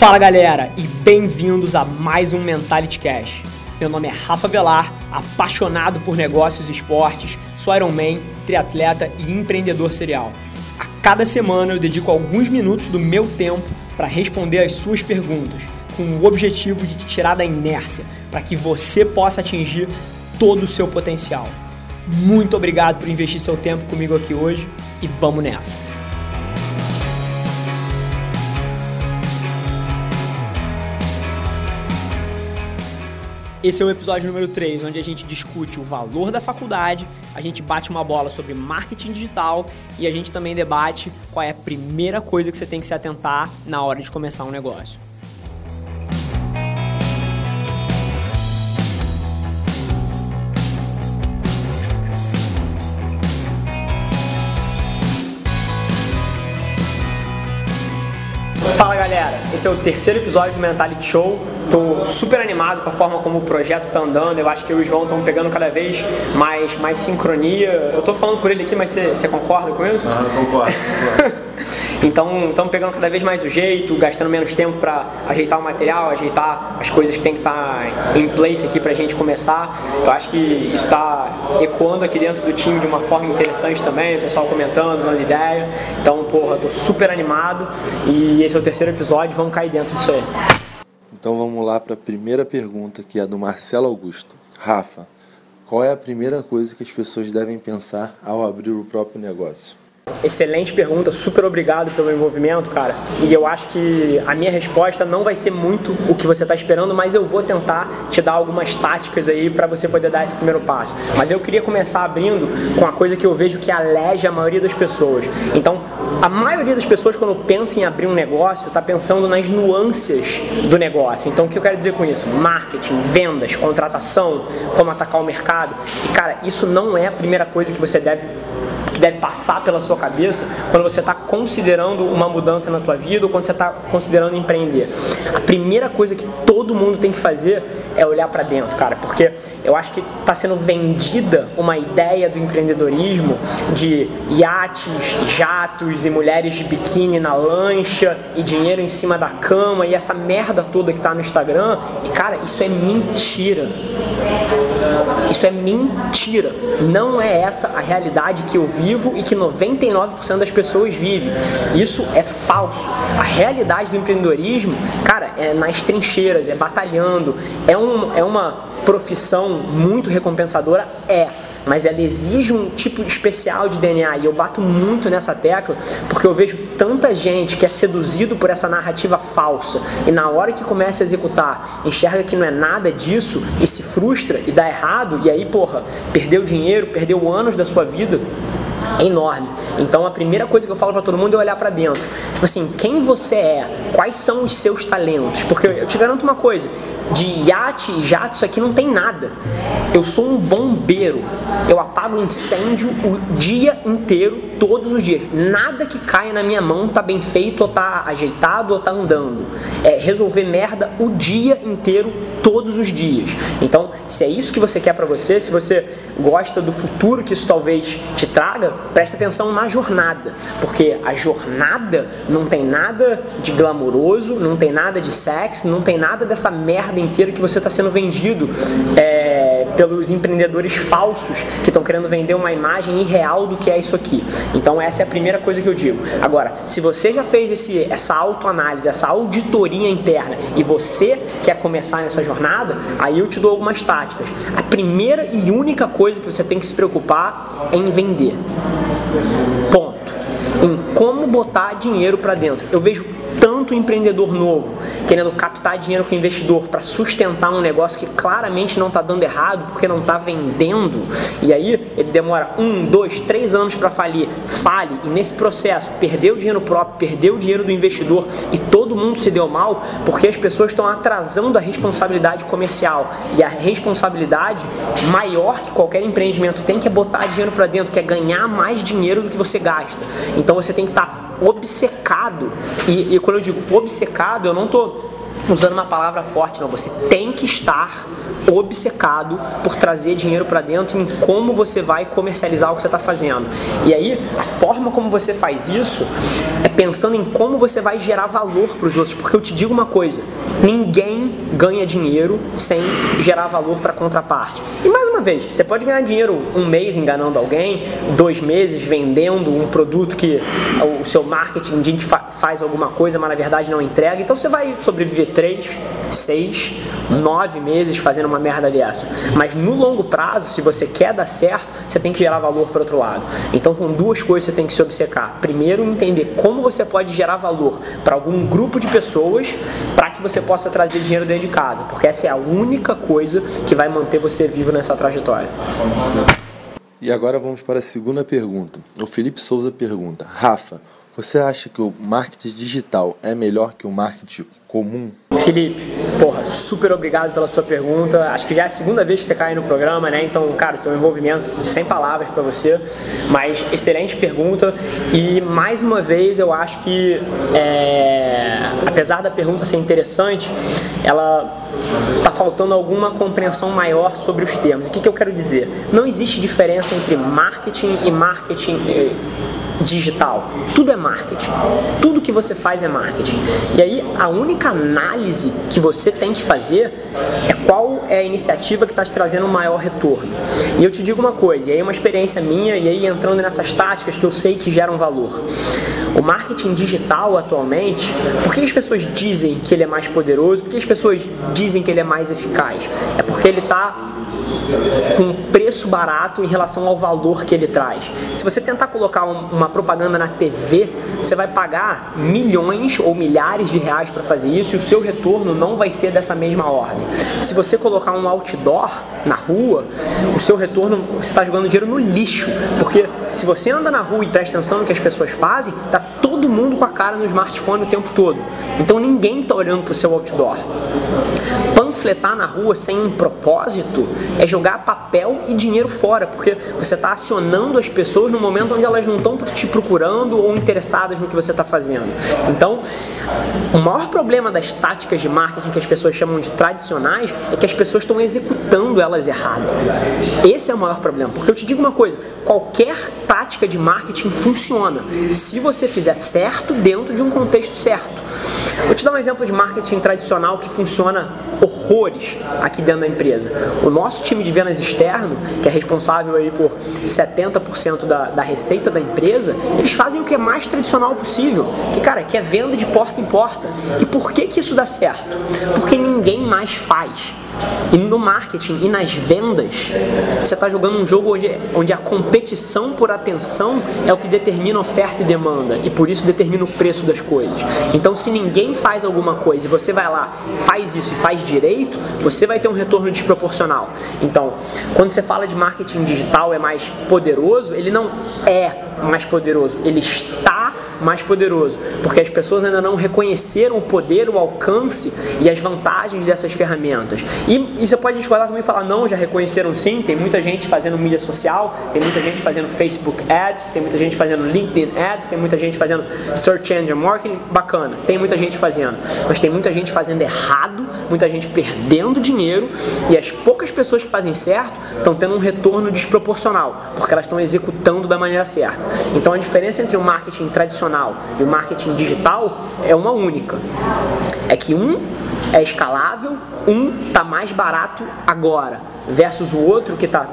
Fala galera e bem-vindos a mais um Mentality Cash. Meu nome é Rafa Velar, apaixonado por negócios e esportes, sou Ironman, triatleta e empreendedor serial. A cada semana eu dedico alguns minutos do meu tempo para responder as suas perguntas, com o objetivo de te tirar da inércia, para que você possa atingir todo o seu potencial. Muito obrigado por investir seu tempo comigo aqui hoje e vamos nessa! Esse é o episódio número 3, onde a gente discute o valor da faculdade, a gente bate uma bola sobre marketing digital e a gente também debate qual é a primeira coisa que você tem que se atentar na hora de começar um negócio. Galera, esse é o terceiro episódio do Mentality Show. Tô super animado com a forma como o projeto tá andando. Eu acho que eu e o João estão pegando cada vez mais, mais sincronia. Eu tô falando por ele aqui, mas você, concorda com isso? Ah, concordo. concordo. Então estamos pegando cada vez mais o jeito, gastando menos tempo para ajeitar o material, ajeitar as coisas que tem que estar tá em place aqui para a gente começar. Eu acho que está ecoando aqui dentro do time de uma forma interessante também, o pessoal comentando, dando ideia. Então, porra, tô super animado e esse é o terceiro episódio, vamos cair dentro disso aí. Então vamos lá para a primeira pergunta, que é do Marcelo Augusto. Rafa, qual é a primeira coisa que as pessoas devem pensar ao abrir o próprio negócio? Excelente pergunta, super obrigado pelo envolvimento, cara. E eu acho que a minha resposta não vai ser muito o que você está esperando, mas eu vou tentar te dar algumas táticas aí para você poder dar esse primeiro passo. Mas eu queria começar abrindo com a coisa que eu vejo que aleja a maioria das pessoas. Então, a maioria das pessoas quando pensa em abrir um negócio, está pensando nas nuances do negócio. Então, o que eu quero dizer com isso? Marketing, vendas, contratação, como atacar o mercado. E cara, isso não é a primeira coisa que você deve que deve passar pela sua cabeça quando você está considerando uma mudança na tua vida ou quando você está considerando empreender. A primeira coisa que todo mundo tem que fazer é olhar para dentro, cara, porque eu acho que está sendo vendida uma ideia do empreendedorismo de iates, jatos e mulheres de biquíni na lancha e dinheiro em cima da cama e essa merda toda que está no Instagram. E cara, isso é mentira. Isso é mentira. Não é essa a realidade que eu vivo e que 99% das pessoas vivem. Isso é falso. A realidade do empreendedorismo, cara, é nas trincheiras, é batalhando, é, um, é uma profissão muito recompensadora? É, mas ela exige um tipo especial de DNA e eu bato muito nessa tecla porque eu vejo tanta gente que é seduzido por essa narrativa falsa e na hora que começa a executar enxerga que não é nada disso e se frustra e dá errado e aí, porra, perdeu dinheiro, perdeu anos da sua vida é enorme. Então a primeira coisa que eu falo para todo mundo é olhar para dentro. Tipo assim, quem você é? Quais são os seus talentos? Porque eu te garanto uma coisa, de iate e jato, isso aqui não tem nada. Eu sou um bombeiro. Eu apago incêndio o dia inteiro, todos os dias. Nada que caia na minha mão tá bem feito, ou tá ajeitado, ou tá andando. É resolver merda o dia inteiro, todos os dias. Então, se é isso que você quer para você, se você gosta do futuro que isso talvez te traga, preste atenção na jornada. Porque a jornada não tem nada de glamouroso, não tem nada de sexo, não tem nada dessa merda inteiro que você está sendo vendido é, pelos empreendedores falsos que estão querendo vender uma imagem irreal do que é isso aqui. Então essa é a primeira coisa que eu digo. Agora, se você já fez esse, essa autoanálise, essa auditoria interna e você quer começar nessa jornada, aí eu te dou algumas táticas. A primeira e única coisa que você tem que se preocupar é em vender. Ponto. Em como botar dinheiro para dentro. Eu vejo tanto empreendedor novo querendo captar dinheiro com investidor para sustentar um negócio que claramente não está dando errado porque não está vendendo e aí ele demora um, dois, três anos para falir, fale e nesse processo perdeu o dinheiro próprio, perdeu o dinheiro do investidor e todo mundo se deu mal porque as pessoas estão atrasando a responsabilidade comercial e a responsabilidade maior que qualquer empreendimento tem que é botar dinheiro para dentro, que é ganhar mais dinheiro do que você gasta. Então você tem que estar tá obcecado. E, e, quando eu digo obcecado, eu não estou usando uma palavra forte, não. Você tem que estar obcecado por trazer dinheiro para dentro em como você vai comercializar o que você está fazendo. E aí, a forma como você faz isso é pensando em como você vai gerar valor para os outros. Porque eu te digo uma coisa: ninguém ganha dinheiro sem gerar valor para a contraparte. E mais uma vez, você pode ganhar dinheiro um mês enganando alguém, dois meses vendendo um produto que o seu marketing faz alguma coisa, mas na verdade não entrega. Então você vai sobreviver três, seis, nove meses fazendo uma merda dessa. Mas no longo prazo, se você quer dar certo, você tem que gerar valor para outro lado. Então são duas coisas você tem que se obcecar. Primeiro, entender como você pode gerar valor para algum grupo de pessoas para que você possa trazer dinheiro dentro de casa, porque essa é a única coisa que vai manter você vivo nessa trajetória. E agora vamos para a segunda pergunta. O Felipe Souza pergunta: Rafa, você acha que o marketing digital é melhor que o marketing comum? Felipe, porra, super obrigado pela sua pergunta. Acho que já é a segunda vez que você cai no programa, né? Então, cara, seu envolvimento sem palavras para você, mas excelente pergunta. E mais uma vez, eu acho que, é, apesar da pergunta ser interessante, ela está faltando alguma compreensão maior sobre os termos. O que, que eu quero dizer? Não existe diferença entre marketing e marketing eh, digital. Tudo é marketing. Tudo que você faz é marketing. E aí a única análise que você tem que fazer é qual é a iniciativa que está te trazendo o maior retorno. E eu te digo uma coisa, e aí é uma experiência minha, e aí entrando nessas táticas que eu sei que geram valor. O marketing digital atualmente, por que as pessoas dizem que ele é mais poderoso? Por que as pessoas dizem que ele é mais eficaz? É porque ele está com preço barato em relação ao valor que ele traz. Se você tentar colocar uma propaganda na TV, você vai pagar milhões ou milhares de reais para fazer isso e o seu retorno não vai ser dessa mesma ordem. Se você colocar um outdoor na rua, o seu retorno você está jogando dinheiro no lixo, porque se você anda na rua e presta atenção no que as pessoas fazem, tá todo mundo com a cara no smartphone o tempo todo. Então ninguém está olhando para o seu outdoor. Panfletar na rua sem um propósito é jogar papel e dinheiro fora, porque você está acionando as pessoas no momento onde elas não estão te procurando ou interessadas no que você está fazendo. Então, o maior problema das táticas de marketing que as pessoas chamam de tradicionais é que as pessoas estão executando elas errado. Esse é o maior problema, porque eu te digo uma coisa: qualquer tática de marketing funciona se você fizer certo dentro de um contexto certo. Vou te dar um exemplo de marketing tradicional que funciona horrores aqui dentro da empresa. O nosso time de vendas externo, que é responsável aí por 70% da, da receita da empresa, eles fazem o que é mais tradicional possível, que cara, que é venda de porta em porta. E por que que isso dá certo? Porque ninguém mais faz. E no marketing e nas vendas, você está jogando um jogo onde, onde a competição por atenção é o que determina oferta e demanda, e por isso determina o preço das coisas. Então, se ninguém faz alguma coisa e você vai lá, faz isso e faz direito, você vai ter um retorno desproporcional. Então, quando você fala de marketing digital é mais poderoso, ele não é mais poderoso, ele está mais poderoso, porque as pessoas ainda não reconheceram o poder, o alcance e as vantagens dessas ferramentas. E, e você pode discordar comigo e falar, não, já reconheceram sim, tem muita gente fazendo mídia social, tem muita gente fazendo Facebook Ads, tem muita gente fazendo LinkedIn Ads, tem muita gente fazendo Search Engine Marketing, bacana, tem muita gente fazendo, mas tem muita gente fazendo errado, muita gente perdendo dinheiro e as poucas pessoas que fazem certo estão tendo um retorno desproporcional, porque elas estão executando da maneira certa. Então a diferença entre o marketing tradicional tradicional e o marketing digital é uma única. É que um é escalável, um está mais barato agora, versus o outro que está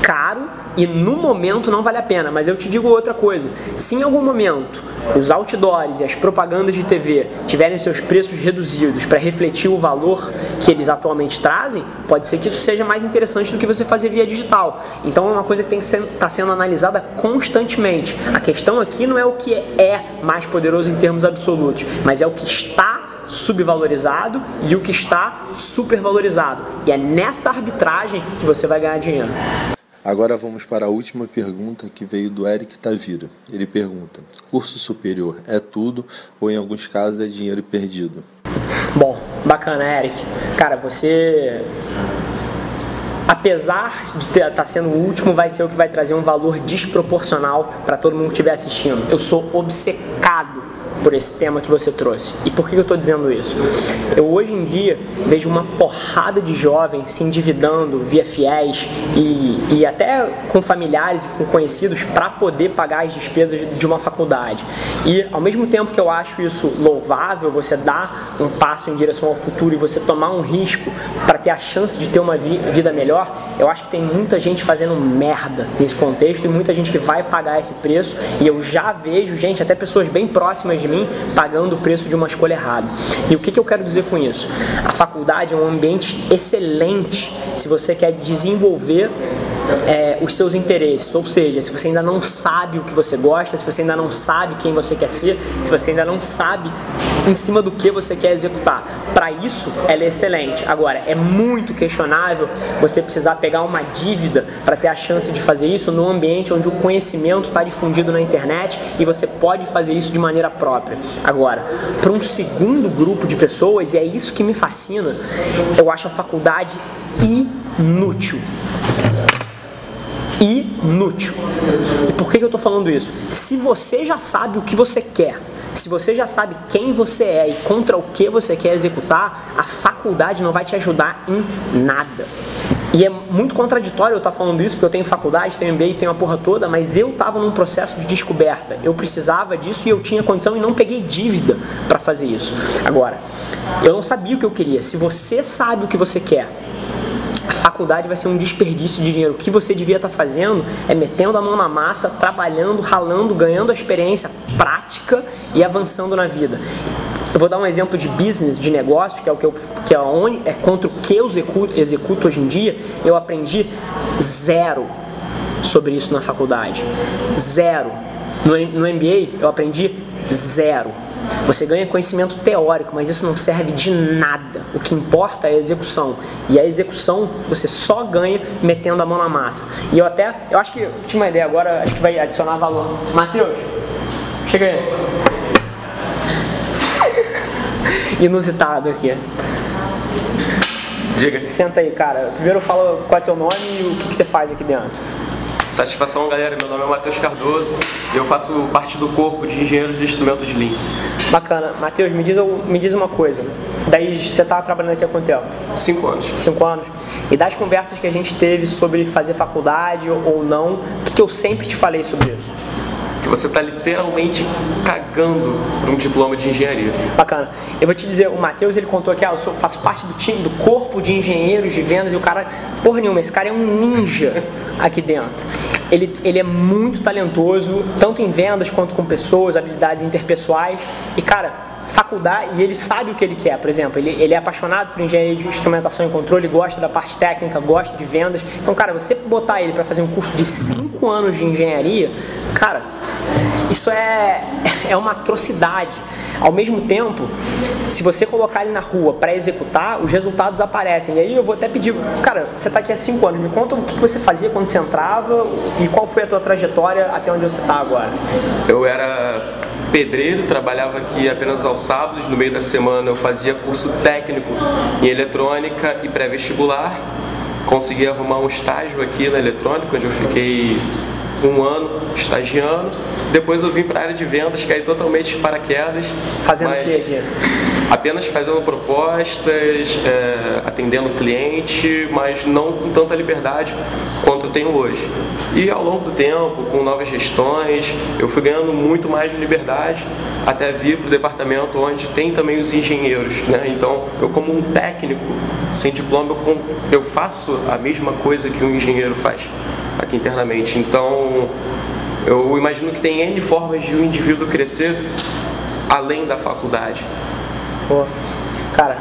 caro e no momento não vale a pena. Mas eu te digo outra coisa: se em algum momento os outdoors e as propagandas de TV tiverem seus preços reduzidos para refletir o valor que eles atualmente trazem, pode ser que isso seja mais interessante do que você fazer via digital. Então é uma coisa que tem que estar tá sendo analisada constantemente. A questão aqui não é o que é mais poderoso em termos absolutos, mas é o que está subvalorizado e o que está supervalorizado. E é nessa arbitragem que você vai ganhar dinheiro. Agora vamos para a última pergunta que veio do Eric Tavira. Ele pergunta: curso superior é tudo ou em alguns casos é dinheiro perdido? Bom, bacana, Eric. Cara, você apesar de estar tá sendo o último, vai ser o que vai trazer um valor desproporcional para todo mundo que estiver assistindo. Eu sou obcecado por esse tema que você trouxe. E por que eu estou dizendo isso? Eu hoje em dia vejo uma porrada de jovens se endividando via fiéis e, e até com familiares e com conhecidos para poder pagar as despesas de uma faculdade. E ao mesmo tempo que eu acho isso louvável, você dar um passo em direção ao futuro e você tomar um risco para ter a chance de ter uma vida melhor, eu acho que tem muita gente fazendo merda nesse contexto e muita gente que vai pagar esse preço. E eu já vejo gente, até pessoas bem próximas de mim, pagando o preço de uma escolha errada. E o que, que eu quero dizer com isso? A faculdade é um ambiente excelente se você quer desenvolver é, os seus interesses, ou seja, se você ainda não sabe o que você gosta, se você ainda não sabe quem você quer ser, se você ainda não sabe em cima do que você quer executar. Para isso, ela é excelente. Agora, é muito questionável você precisar pegar uma dívida para ter a chance de fazer isso no ambiente onde o conhecimento está difundido na internet e você pode fazer isso de maneira própria. Agora, para um segundo grupo de pessoas, e é isso que me fascina, eu acho a faculdade inútil inútil. Por que, que eu estou falando isso? Se você já sabe o que você quer, se você já sabe quem você é e contra o que você quer executar, a faculdade não vai te ajudar em nada. E é muito contraditório eu estar falando isso, porque eu tenho faculdade, tenho MBA, tenho a porra toda, mas eu estava num processo de descoberta. Eu precisava disso e eu tinha condição e não peguei dívida para fazer isso. Agora, eu não sabia o que eu queria. Se você sabe o que você quer, a faculdade vai ser um desperdício de dinheiro. O que você devia estar fazendo é metendo a mão na massa, trabalhando, ralando, ganhando a experiência prática e avançando na vida. Eu vou dar um exemplo de business, de negócio, que é o que eu, que é onde é contra o que eu executo, executo hoje em dia. Eu aprendi zero sobre isso na faculdade, zero. No, no MBA eu aprendi zero. Você ganha conhecimento teórico, mas isso não serve de nada. O que importa é a execução. E a execução você só ganha metendo a mão na massa. E eu até, eu acho que tinha uma ideia agora, acho que vai adicionar valor. Matheus, chega aí. Inusitado aqui. Diga. Senta aí, cara. Primeiro fala qual é teu nome e o que, que você faz aqui dentro. Satisfação, galera. Meu nome é Matheus Cardoso e eu faço parte do corpo de engenheiros de instrumentos de Lince. Bacana. Matheus, me diz, me diz uma coisa. Daí você está trabalhando aqui há quanto tempo? Cinco anos. Cinco anos. E das conversas que a gente teve sobre fazer faculdade ou não, o que, que eu sempre te falei sobre isso? Que você está literalmente cagando para um diploma de engenharia. Bacana. Eu vou te dizer, o Matheus ele contou que ah, eu sou, faço parte do time, do corpo de engenheiros de vendas e o cara, porra nenhuma, esse cara é um ninja aqui dentro. Ele, ele é muito talentoso, tanto em vendas quanto com pessoas, habilidades interpessoais. E cara, faculdade e ele sabe o que ele quer, por exemplo, ele, ele é apaixonado por engenharia de instrumentação e controle, gosta da parte técnica, gosta de vendas. Então, cara, você botar ele para fazer um curso de 5 anos de engenharia, cara, isso é, é uma atrocidade. Ao mesmo tempo, se você colocar ele na rua para executar, os resultados aparecem. E aí eu vou até pedir, cara, você está aqui há 5 anos, me conta o que você fazia quando você entrava e qual foi a tua trajetória até onde você está agora. Eu era pedreiro, trabalhava aqui apenas aos sábados, no meio da semana eu fazia curso técnico em eletrônica e pré-vestibular. Consegui arrumar um estágio aqui na eletrônica, onde eu fiquei um ano estagiando. Depois eu vim para a área de vendas, caí totalmente de paraquedas. Fazendo o que aqui? Apenas fazendo propostas, é, atendendo cliente, mas não com tanta liberdade quanto eu tenho hoje. E ao longo do tempo, com novas gestões, eu fui ganhando muito mais de liberdade até vir para o departamento onde tem também os engenheiros. Né? Então, eu como um técnico sem diploma, eu faço a mesma coisa que um engenheiro faz aqui internamente. Então, eu imagino que tem N formas de um indivíduo crescer além da faculdade. Pô, cara,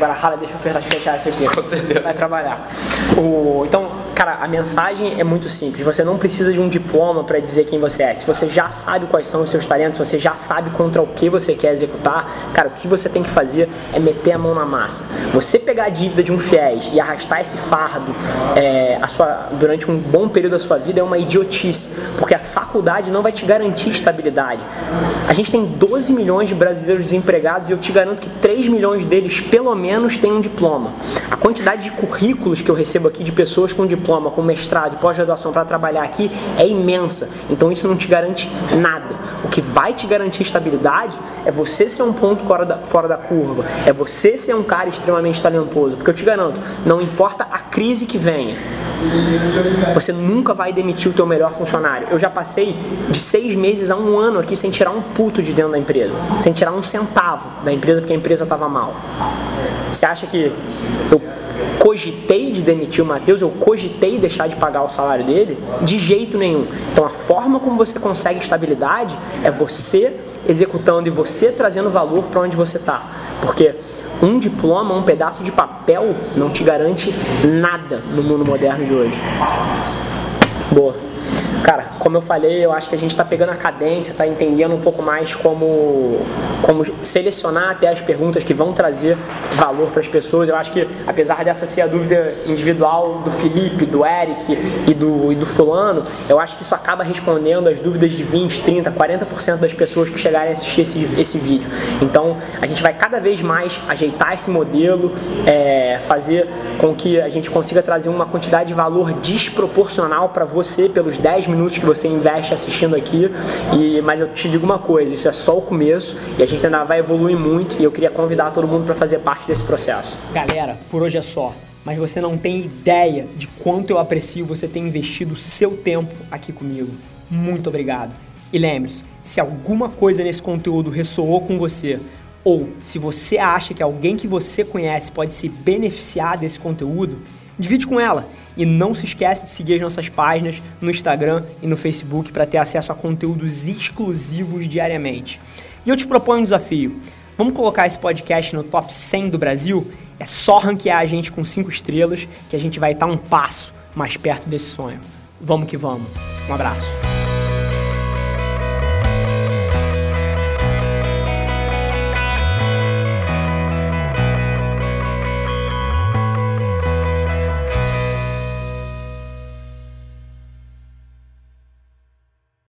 Agora, Rala, deixa eu fechar esse aqui. Com certeza. Vai trabalhar. O, então, cara, a mensagem é muito simples. Você não precisa de um diploma para dizer quem você é. Se você já sabe quais são os seus talentos, se você já sabe contra o que você quer executar, cara, o que você tem que fazer é meter a mão na massa. Você pegar a dívida de um fiéis e arrastar esse fardo é, a sua, durante um bom período da sua vida é uma idiotice, porque a faculdade não vai te garantir estabilidade. A gente tem 12 milhões de brasileiros desempregados e eu te garanto que 3 milhões deles, pelo menos, menos tem um diploma. A quantidade de currículos que eu recebo aqui de pessoas com diploma com mestrado e pós-graduação para trabalhar aqui é imensa. Então isso não te garante nada. O que vai te garantir estabilidade é você ser um ponto fora da, fora da curva, é você ser um cara extremamente talentoso. Porque eu te garanto, não importa a crise que venha, você nunca vai demitir o teu melhor funcionário. Eu já passei de seis meses a um ano aqui sem tirar um puto de dentro da empresa, sem tirar um centavo da empresa porque a empresa estava mal. Você acha que eu cogitei de demitir o Matheus, eu cogitei deixar de pagar o salário dele? De jeito nenhum. Então a forma como você consegue estabilidade é você executando e você trazendo valor para onde você está. Porque um diploma, um pedaço de papel não te garante nada no mundo moderno de hoje. Boa. Cara, como eu falei, eu acho que a gente está pegando a cadência, está entendendo um pouco mais como, como selecionar até as perguntas que vão trazer valor para as pessoas. Eu acho que, apesar dessa ser a dúvida individual do Felipe, do Eric e do, e do Fulano, eu acho que isso acaba respondendo as dúvidas de 20, 30, 40% das pessoas que chegarem a assistir esse, esse vídeo. Então, a gente vai cada vez mais ajeitar esse modelo, é, fazer com que a gente consiga trazer uma quantidade de valor desproporcional para você pelos 10 minutos que você investe assistindo aqui. E, mas eu te digo uma coisa, isso é só o começo e a gente ainda vai evoluir muito e eu queria convidar todo mundo para fazer parte desse processo. Galera, por hoje é só. Mas você não tem ideia de quanto eu aprecio você ter investido seu tempo aqui comigo. Muito obrigado. E lembre-se, se alguma coisa nesse conteúdo ressoou com você, ou se você acha que alguém que você conhece pode se beneficiar desse conteúdo, divide com ela e não se esquece de seguir as nossas páginas no Instagram e no Facebook para ter acesso a conteúdos exclusivos diariamente. E eu te proponho um desafio. Vamos colocar esse podcast no top 100 do Brasil? É só ranquear a gente com 5 estrelas que a gente vai estar um passo mais perto desse sonho. Vamos que vamos. Um abraço.